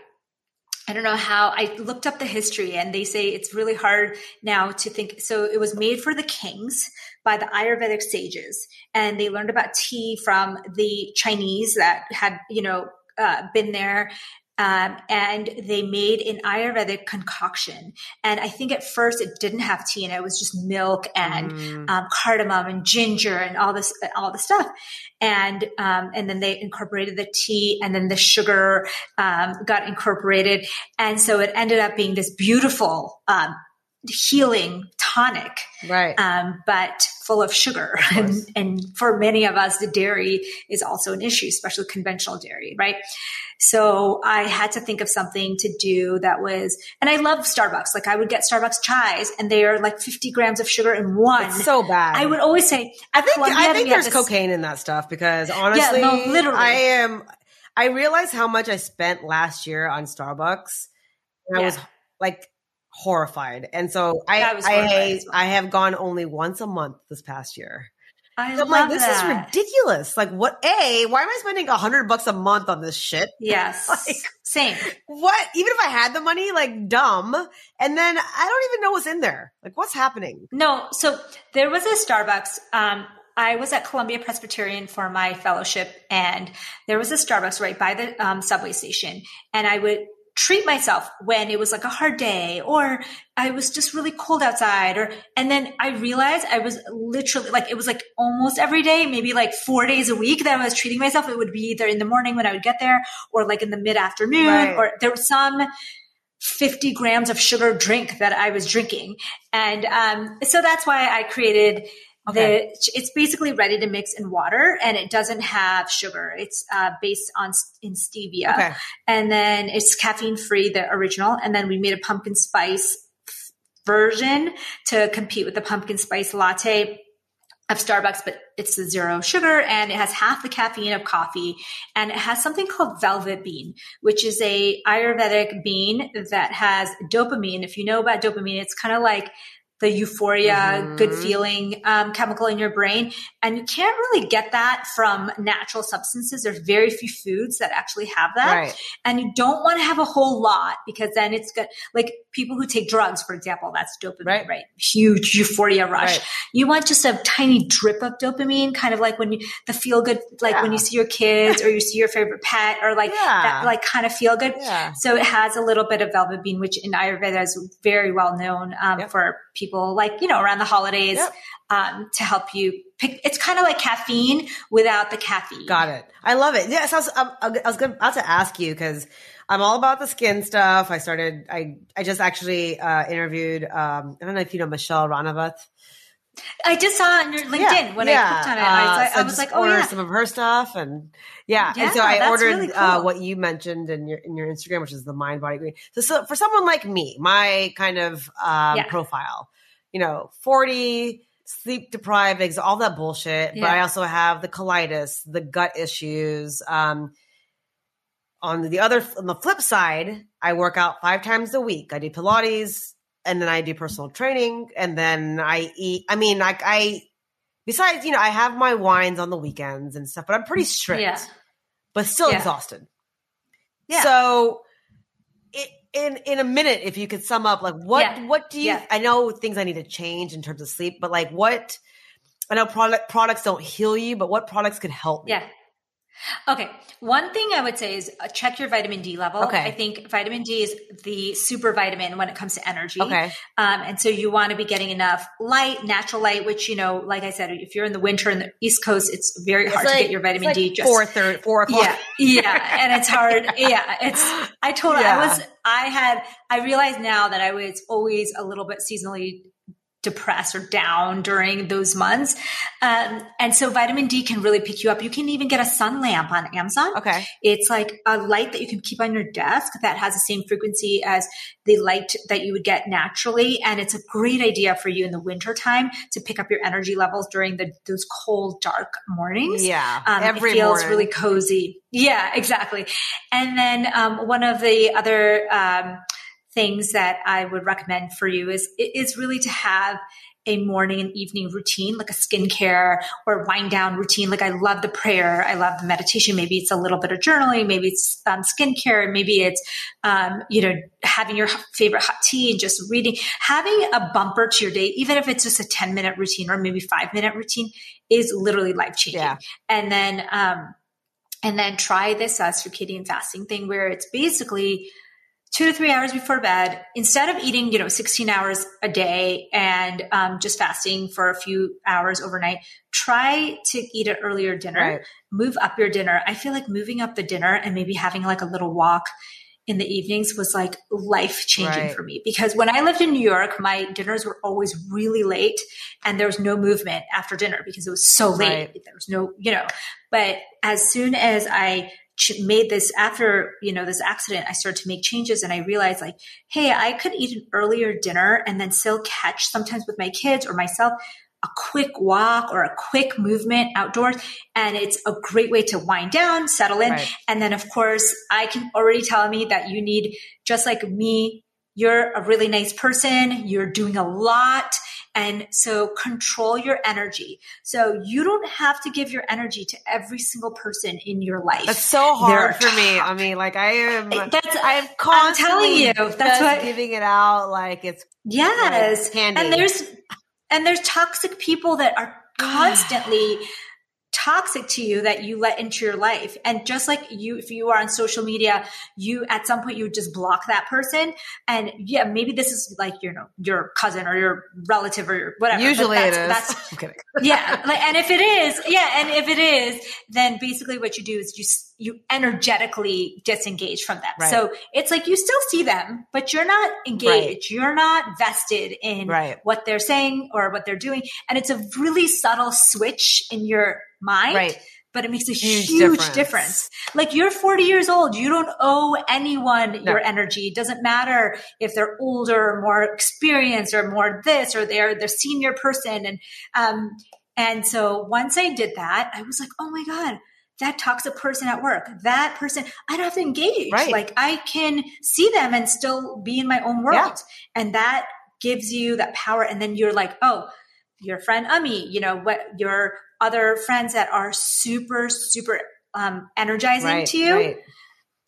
I don't know how I looked up the history and they say it's really hard now to think. So it was made for the kings by the Ayurvedic sages and they learned about tea from the Chinese that had, you know, uh, been there um, and they made an Ayurvedic concoction. And I think at first it didn't have tea in it; it was just milk and mm. um, cardamom and ginger and all this, all the stuff. And um, and then they incorporated the tea, and then the sugar um, got incorporated, and so it ended up being this beautiful um, healing tonic, right? Um, but full of sugar, of and, and for many of us, the dairy is also an issue, especially conventional dairy, right? So I had to think of something to do that was, and I love Starbucks. Like I would get Starbucks chais, and they are like 50 grams of sugar in one. It's so bad. I would always say, I think I think there's this, cocaine in that stuff because honestly, yeah, no, literally, I am. I realized how much I spent last year on Starbucks. And yeah. I was like horrified. And so I I, I have gone only once a month this past year. I so I'm like, this that. is ridiculous. Like, what? A, why am I spending a hundred bucks a month on this shit? Yes, like, same. What? Even if I had the money, like, dumb. And then I don't even know what's in there. Like, what's happening? No. So there was a Starbucks. Um, I was at Columbia Presbyterian for my fellowship, and there was a Starbucks right by the um, subway station, and I would treat myself when it was like a hard day or I was just really cold outside or and then I realized I was literally like it was like almost every day, maybe like 4 days a week that I was treating myself. It would be either in the morning when I would get there or like in the mid afternoon right. or there was some 50 grams of sugar drink that I was drinking. And um, so that's why I created Okay. The, it's basically ready to mix in water and it doesn't have sugar. It's uh, based on in stevia. Okay. And then it's caffeine free, the original. And then we made a pumpkin spice version to compete with the pumpkin spice latte of Starbucks, but it's the zero sugar and it has half the caffeine of coffee. And it has something called velvet bean, which is a Ayurvedic bean that has dopamine. If you know about dopamine, it's kind of like the euphoria, mm-hmm. good feeling um, chemical in your brain. And you can't really get that from natural substances. There's very few foods that actually have that. Right. And you don't want to have a whole lot because then it's good. Like people who take drugs, for example, that's dopamine, right? right? Huge euphoria rush. Right. You want just a tiny drip of dopamine, kind of like when you, the feel good, like yeah. when you see your kids or you see your favorite pet or like yeah. that, like kind of feel good. Yeah. So it has a little bit of velvet bean, which in Ayurveda is very well known um, yep. for people like, you know, around the holidays yep. um, to help you pick. It's kind of like caffeine without the caffeine. Got it. I love it. Yes. I was, I, I was about to ask you because I'm all about the skin stuff. I started, I, I just actually uh, interviewed, um, I don't know if you know Michelle Ranavat. I just saw on your LinkedIn yeah, when yeah. I clicked on it. Uh, I, was, so I was like, "Oh yeah." Some of her stuff, and yeah, yeah and so I ordered really uh, cool. uh, what you mentioned in your in your Instagram, which is the mind body green. So, so for someone like me, my kind of um, profile, you know, 40, sleep deprived, all that bullshit. But I also have the colitis, the gut issues. Um, on the other, on the flip side, I work out five times a week. I do Pilates, and then I do personal training, and then I eat. I mean, like I, besides, you know, I have my wines on the weekends and stuff, but I'm pretty strict, Yeah. but still Yeah. exhausted. Yeah. So, i in in a minute, if you could sum up, like what Yeah. what do you? I know things I need to change in terms of sleep, but like what? I know product products don't heal you, but what products could help me? Yeah. Okay. One thing I would say is uh, check your vitamin D level. Okay. I think vitamin D is the super vitamin when it comes to energy. Okay. Um, and so you want to be getting enough light, natural light, which, you know, like I said, if you're in the winter in the East Coast, it's very It's hard to get your vitamin it's D like just four o'clock. yeah, yeah, and it's hard. Yeah, it's. I told Yeah. I was. I had. I realized now that I was always a little bit seasonally depressed or down during those months, um, and so vitamin D can really pick you up. You can even get a sun lamp on Amazon. Okay. It's like a light that you can keep on your desk that has the same frequency as the light that you would get naturally. And it's a great idea for you in the wintertime to pick up your energy levels during the, those cold, dark mornings. Yeah. Um, Every it feels morning. really cozy. Yeah, exactly. And then um, one of the other um, things that I would recommend for you is is really to have a morning and evening routine, like a skincare or wind down routine. Like I love the prayer, I love the meditation. Maybe it's a little bit of journaling, maybe it's um, skincare, maybe it's um, you know having your favorite hot tea and just reading. Having a bumper to your day, even if it's just a ten minute routine or maybe five minute routine, is literally life changing. Yeah. And then um, and then try this uh, circadian fasting thing where it's basically two to three hours before bed instead of eating you know 16 hours a day and um, just fasting for a few hours overnight try to eat an earlier dinner Right. move up your dinner i feel like moving up the dinner and maybe having like a little walk in the evenings was like life changing Right. for me because when I lived in New York, my dinners were always really late and there was no movement after dinner because it was so late. Right. There was no, you know, but as soon as I made this after, you know, this accident, I started to make changes and I realized like, hey, I could eat an earlier dinner and then still catch sometimes with my kids or myself a quick walk or a quick movement outdoors. And it's a great way to wind down, settle in. Right. And then, of course, I can already tell me that you need, just like me, you're a really nice person. You're doing a lot. And so control your energy. So you don't have to give your energy to every single person in your life. That's so hard for me. I mean, like I am. That's, I'm I'm constantly telling you, that's what, giving it out like it's Yes. Like. And there's and there's toxic people that are constantly toxic to you that you let into your life. And just like you if you are on social media, you at some point you would just block that person. And yeah, maybe this is like you know your cousin or your relative or your whatever. usually it that's, is. That's yeah like, and if it is yeah and if it is then basically what you do is you you energetically disengage from them Right. so it's like you still see them but you're not engaged you're not vested in Right. what they're saying or what they're doing and it's a really subtle switch in your mind Right. but it makes a Huge huge, difference. difference. Like you're 40 years old. You don't owe anyone No. your energy. It doesn't matter if they're older or more experienced or more this or they're the senior person. And, um, and so once I did that, I was like, oh my God, that toxic person at work, that person, I don't have to engage. Right. Like I can see them and still be in my own world. Yeah. And that gives you that power. And then you're like, oh, your friend Ami, you know, what your other friends that are super, super um, energizing Right. to you, Right.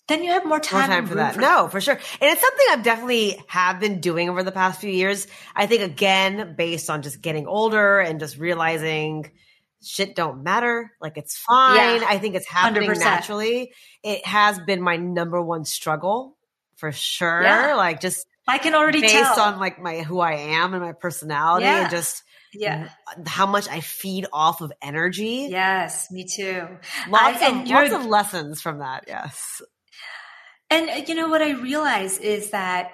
then you have more More time, time and for that. No, for sure. And it's something I've definitely have been doing over the past few years. I think again, based on just getting older and just realizing shit don't matter. Like it's fine. Yeah. I think it's happening 100%. naturally. It has been my number one struggle for sure. Yeah. Like just I can already based tell. on like my who I am and my personality Yeah. and just yeah. how much I feed off of energy. Yes, me too. Lots I- of lots of lessons from that. Yes. And uh, you know what I realize is that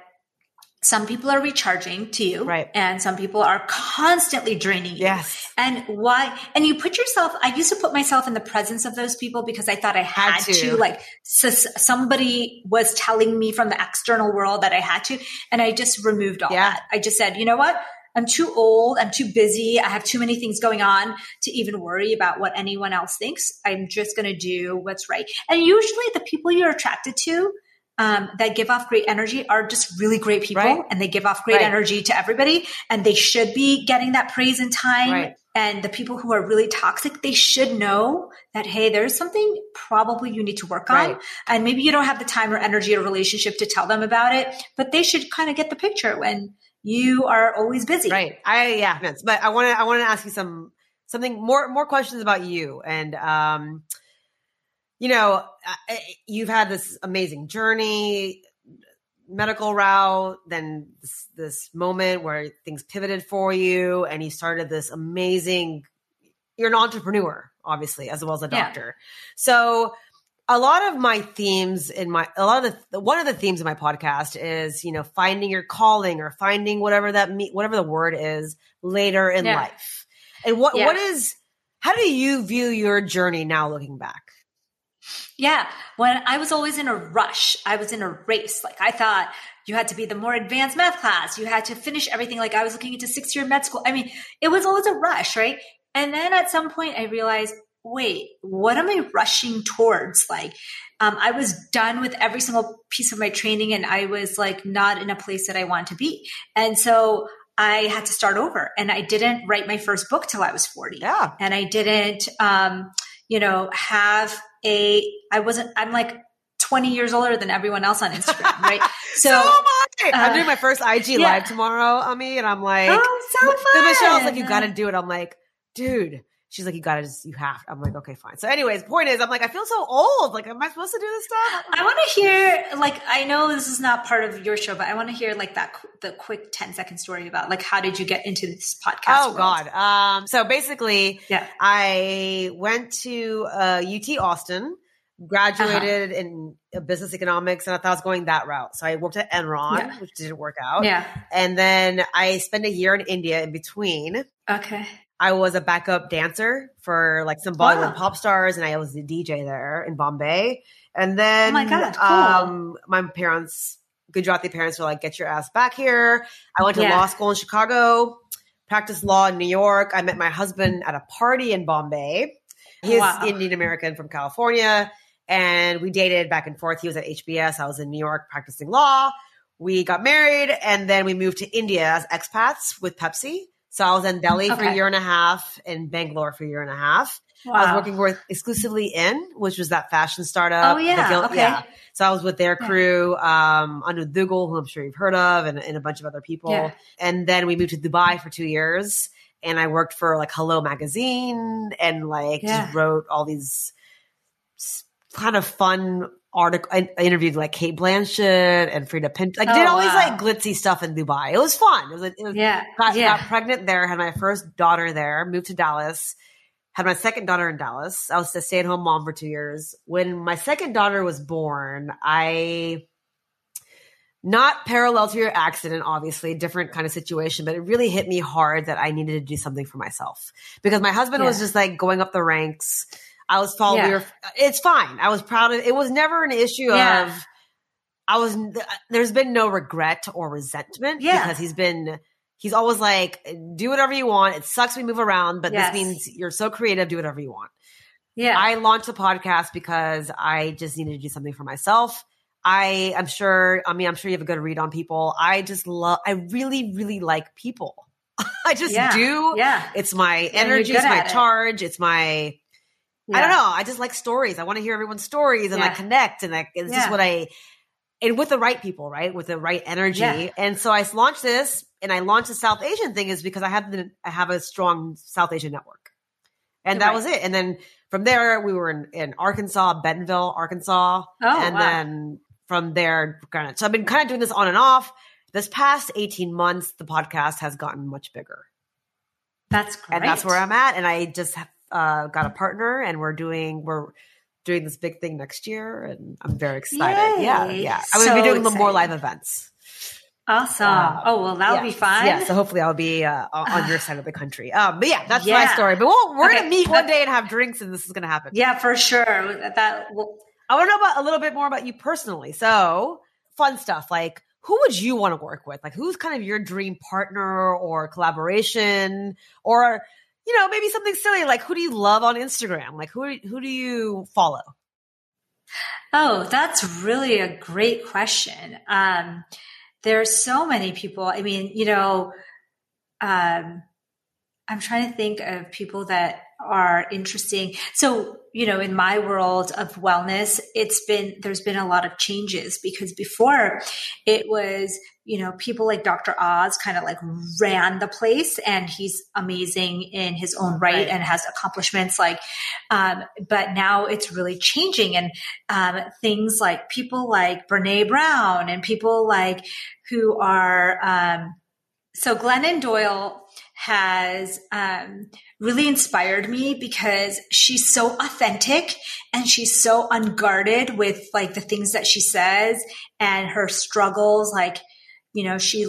some people are recharging to you, Right. And some people are constantly draining you. Yes. And why? And you put yourself, I used to put myself in the presence of those people because I thought I had, Had to. to. Like so somebody was telling me from the external world that I had to. And I just removed all Yeah. that. I just said, you know what? I'm too old. I'm too busy. I have too many things going on to even worry about what anyone else thinks. I'm just going to do what's right. And usually the people you're attracted to um, that give off great energy are just really great people Right. and they give off great Right. energy to everybody and they should be getting that praise and time. Right. And the people who are really toxic, they should know that, hey, there's something probably you need to work on. And maybe you don't have the time or energy or relationship to tell them about it, but they should kind of get the picture when you are always busy. Right. I yeah, but I want to I want to ask you some something more more questions about you and um you know, you've had this amazing journey medical route then this, this moment where things pivoted for you and you started this amazing you're an entrepreneur obviously as well as a Yeah. doctor so a lot of my themes in my a lot of the one of the themes of my podcast is you know finding your calling or finding whatever that me whatever the word is later in Yeah. life and what Yeah. what is how do you view your journey now looking back Yeah. When I was always in a rush, I was in a race. Like I thought you had to be the more advanced math class. You had to finish everything. Like I was looking into six year med school. I mean, it was always a rush, right? And then at some point I realized, wait, what am I rushing towards? Like, um, I was done with every single piece of my training and I was like not in a place that I want to be. And so I had to start over and I didn't write my first book till I was 40 yeah and I didn't, um, you know, have a, I wasn't, I'm like 20 years older than everyone else on Instagram, right? so, am I. i'm uh, doing my first ig yeah. live tomorrow ami and i'm like oh, so fun. Michelle's like, you got to do it. I'm like, dude. She's like, you got to just, you have. I'm like, okay, fine. So, anyways, point is, I'm like, I feel so old. Like, am I supposed to do this stuff? I want to hear, like, I know this is not part of your show, but I want to hear like that, the quick 10 second story about like, how did you get into this podcast? Oh world? God. Um. So basically, Yeah. I went to uh, UT Austin, graduated Uh-huh. in uh, business economics, and I thought I was going that route. So I worked at Enron, Yeah. which didn't work out. Yeah. And then I spent a year in India in between. Okay. I was a backup dancer for like some Bollywood Wow. pop stars, and I was a DJ there in Bombay. And then, Oh my God, cool. um, my parents, Gujarati parents, were like, "Get your ass back here." I went to Yeah. law school in Chicago, practiced law in New York. I met my husband at a party in Bombay. He's Wow. Indian American from California, and we dated back and forth. He was at HBS. I was in New York practicing law. We got married, and then we moved to India as expats with Pepsi. So I was in Delhi for a year and a half, in Bangalore for a year and a half. I was working with exclusively in, which was that fashion startup. Oh, yeah. Gil- Okay. So I was with their Yeah. crew, um, Anu Dugal, who I'm sure you've heard of, and, and a bunch of other people. Yeah. And then we moved to Dubai for two years, and I worked for like Hello Magazine, and like Yeah. just wrote all these kind of fun article. I, I interviewed like Cate Blanchett and Freida Pinto. Like Oh, did all these like glitzy stuff in Dubai. It was fun. It was. It was Yeah. got, yeah. got pregnant there, had my first daughter there, moved to Dallas, had my second daughter in Dallas. I was a stay at home mom for two years. When my second daughter was born, I, not parallel to your accident, obviously, different kind of situation, but it really hit me hard that I needed to do something for myself because my husband was just like going up the ranks. I was following, we were, it's fine. I was proud of it. was never an issue Yeah. of, I was, there's been no regret or resentment Yeah. because he's been, he's always like, do whatever you want. It sucks we move around, but Yes. this means you're so creative, do whatever you want. Yeah. I launched a podcast because I just needed to do something for myself. I am sure, I mean, I'm sure you have a good read on people. I just love, I really, really like people. I just Yeah. do. yeah. It's my energy, it's my it. charge, it's my, I don't know. I just like stories. I want to hear everyone's stories and I Yeah. connect and I, it's just what I, and with the right people, right? With the right energy. Yeah. And so I launched this and I launched the South Asian thing is because I have the, I have a strong South Asian network. And that Right. was it. And then from there, we were in, in Arkansas, Bentonville, Arkansas. Oh, and wow. then from there, kind of, so I've been kind of doing this on and off. This past 18 months, the podcast has gotten much bigger. That's great. And that's where I'm at. And I just have, uh, got a partner and we're doing, we're doing this big thing next year. And I'm very excited. Yeah. Yay. Yeah. I will So be doing more live events. Awesome. Uh, oh, well, that'll Yes. be fun. Yeah. So hopefully I'll be uh, on your side of the country. Um, but yeah, that's my story. But we'll, we're Okay. going to meet one day and have drinks and this is going to happen. Yeah, for sure. That I want to know about a little bit more about you personally. So, fun stuff like who would you want to work with? Like, who's kind of your dream partner or collaboration, or you know, maybe something silly like who do you love on Instagram? Like, who who do you follow? Oh, that's really a great question. Um, there are so many people. I mean, you know, um, I'm trying to think of people that are interesting. So, you know, in my world of wellness, it's been, there's been a lot of changes because before it was, you know, people like Dr. Oz kind of like ran the place and he's amazing in his own right, right. and has accomplishments like, um, but now it's really changing and, um, things like people like Brene Brown and people like who are, um, so Glennon Doyle has um, really inspired me because she's so authentic and she's so unguarded with like the things that she says and her struggles. Like, you know, she,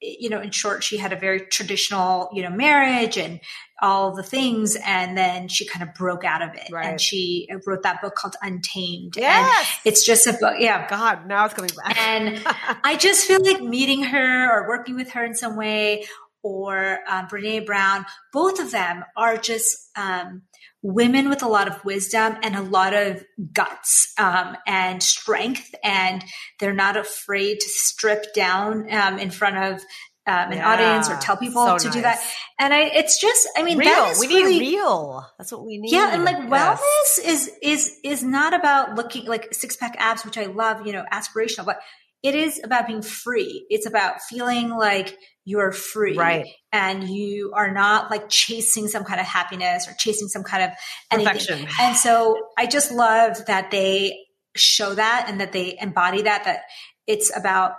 you know, in short, she had a very traditional, you know, marriage and all the things. And then she kind of broke out of it. Right. And she wrote that book called Untamed. Yes. And it's just a book. Yeah. God, now it's coming back. and I just feel like meeting her or working with her in some way or um, Brene Brown, both of them are just um, women with a lot of wisdom and a lot of guts um, and strength, and they're not afraid to strip down um, in front of um, an yeah, audience or tell people so to nice. do that. And I, it's just, I mean, real. we really, need real. That's what we need. Yeah, and like yes. wellness is is is not about looking like six pack abs, which I love, you know, aspirational, but it is about being free. It's about feeling like you're free. Right. And you are not like chasing some kind of happiness or chasing some kind of anything. Perfection. And so I just love that they show that and that they embody that, that it's about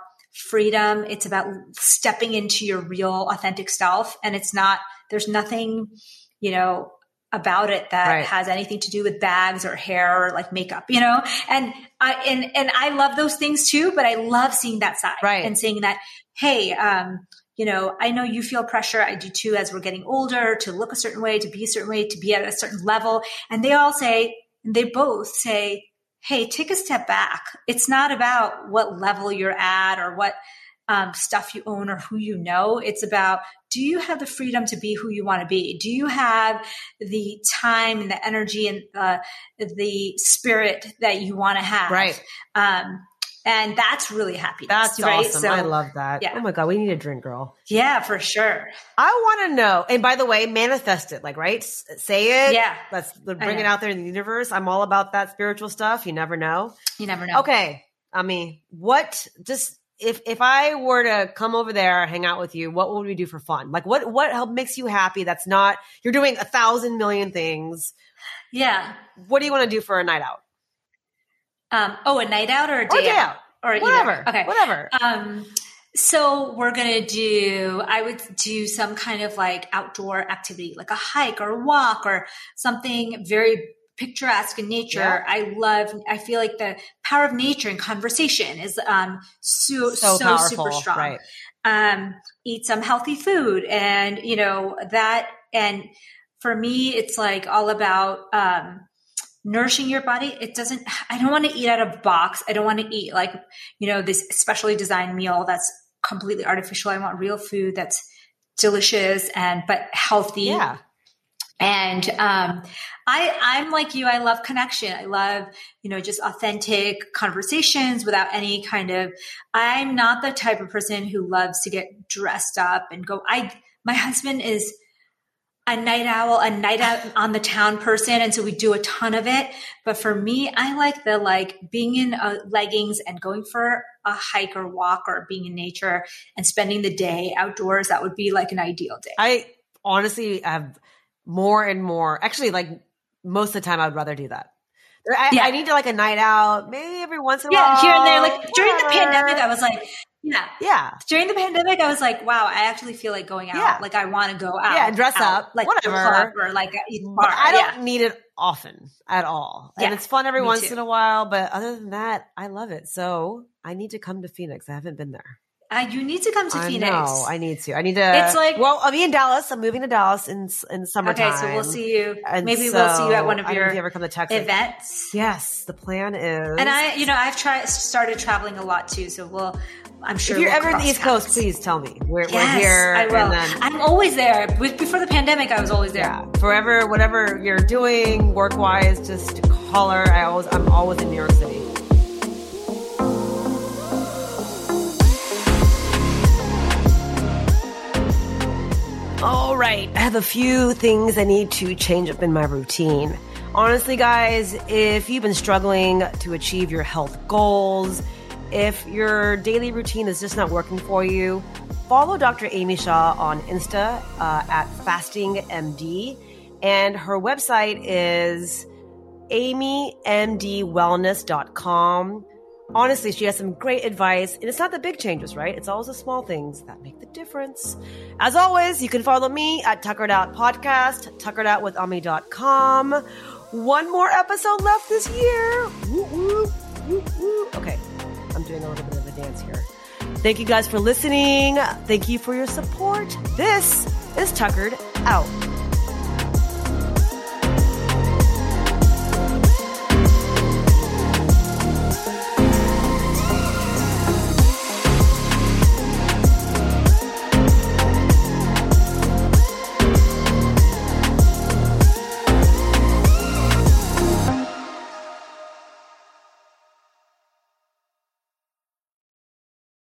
freedom. It's about stepping into your real authentic self. And it's not, there's nothing, you know, about it that right. has anything to do with bags or hair or like makeup, you know? And I, and, and I love those things too, but I love seeing that side right. and seeing that, Hey, um, you know, I know you feel pressure. I do too as we're getting older to look a certain way, to be a certain way, to be at a certain level. And they all say, they both say, Hey, take a step back. It's not about what level you're at or what um, stuff you own or who you know. It's about do you have the freedom to be who you want to be? Do you have the time and the energy and uh, the spirit that you want to have? Right. Um, and that's really happy. That's right? awesome. So, I love that. Yeah. Oh my God, we need a drink, girl. Yeah, for sure. I want to know. And by the way, manifest it, like, right? say it. Yeah. Let's bring it out there in the universe. I'm all about that spiritual stuff. You never know. You never know. Okay. I mean, what just if if I were to come over there, hang out with you, what would we do for fun? Like what what help makes you happy? That's not you're doing a thousand million things. Yeah. What do you want to do for a night out? Um, oh, a night out or a day, or a day out? out? Or whatever. Either. Okay. Whatever. Um, so we're going to do, I would do some kind of like outdoor activity, like a hike or a walk or something very picturesque in nature. Yeah. I love, I feel like the power of nature and conversation is um, so, so, so super strong. Right. Um, eat some healthy food and, you know, that, and for me, it's like all about, um, nourishing your body. It doesn't, I don't want to eat out of box. I don't want to eat like, you know, this specially designed meal that's completely artificial. I want real food that's delicious and, but healthy. Yeah. And um, I, I'm like you. I love connection. I love, you know, just authentic conversations without any kind of. I'm not the type of person who loves to get dressed up and go. I, my husband is a night owl, a night out on the town person. And so we do a ton of it. But for me, I like the like being in uh, leggings and going for a hike or walk or being in nature and spending the day outdoors. That would be like an ideal day. I honestly have more and more, actually, like most of the time, I would rather do that. I, yeah. I need to like a night out, maybe every once in a yeah, while. Yeah, here and there. Like during the pandemic, I was like, yeah. Yeah. During the pandemic, I was like, wow, I actually feel like going out. Yeah. Like I want to go out. Yeah, dress out, up. Like whatever. or like mm, bar. I don't yeah. need it often at all. And yeah, it's fun every once too. in a while. But other than that, I love it. So I need to come to Phoenix. I haven't been there. Uh, you need to come to I Phoenix. know. I need to. I need to. It's like- well, I'll be in Dallas. I'm moving to Dallas in in summertime. okay, so we'll see you. And Maybe we'll see you at one of I don't know your if you ever come to Texas. events. Yes, the plan is. And I, you know, I've tried started traveling a lot too. So we'll. I'm sure if you're we'll ever in the East Coast, please tell me. We're, Yes, we're here. I will. Then, I'm always there. Before the pandemic, I was always there. yeah, forever, whatever you're doing work wise, just holler. I always, I'm always in New York City. All right, I have a few things I need to change up in my routine. Honestly, guys, if you've been struggling to achieve your health goals, if your daily routine is just not working for you, follow Dr. Amy Shah on Insta uh, at FastingMD, and her website is amymdwellness.com. Honestly, she has some great advice, and it's not the big changes, right? It's always the small things that make the difference. As always, you can follow me at Tuckered Out Podcast, tuckeredoutwithami.com. One more episode left this year. Okay, I'm doing a little bit of a dance here. Thank you guys for listening. Thank you for your support. This is Tuckered Out.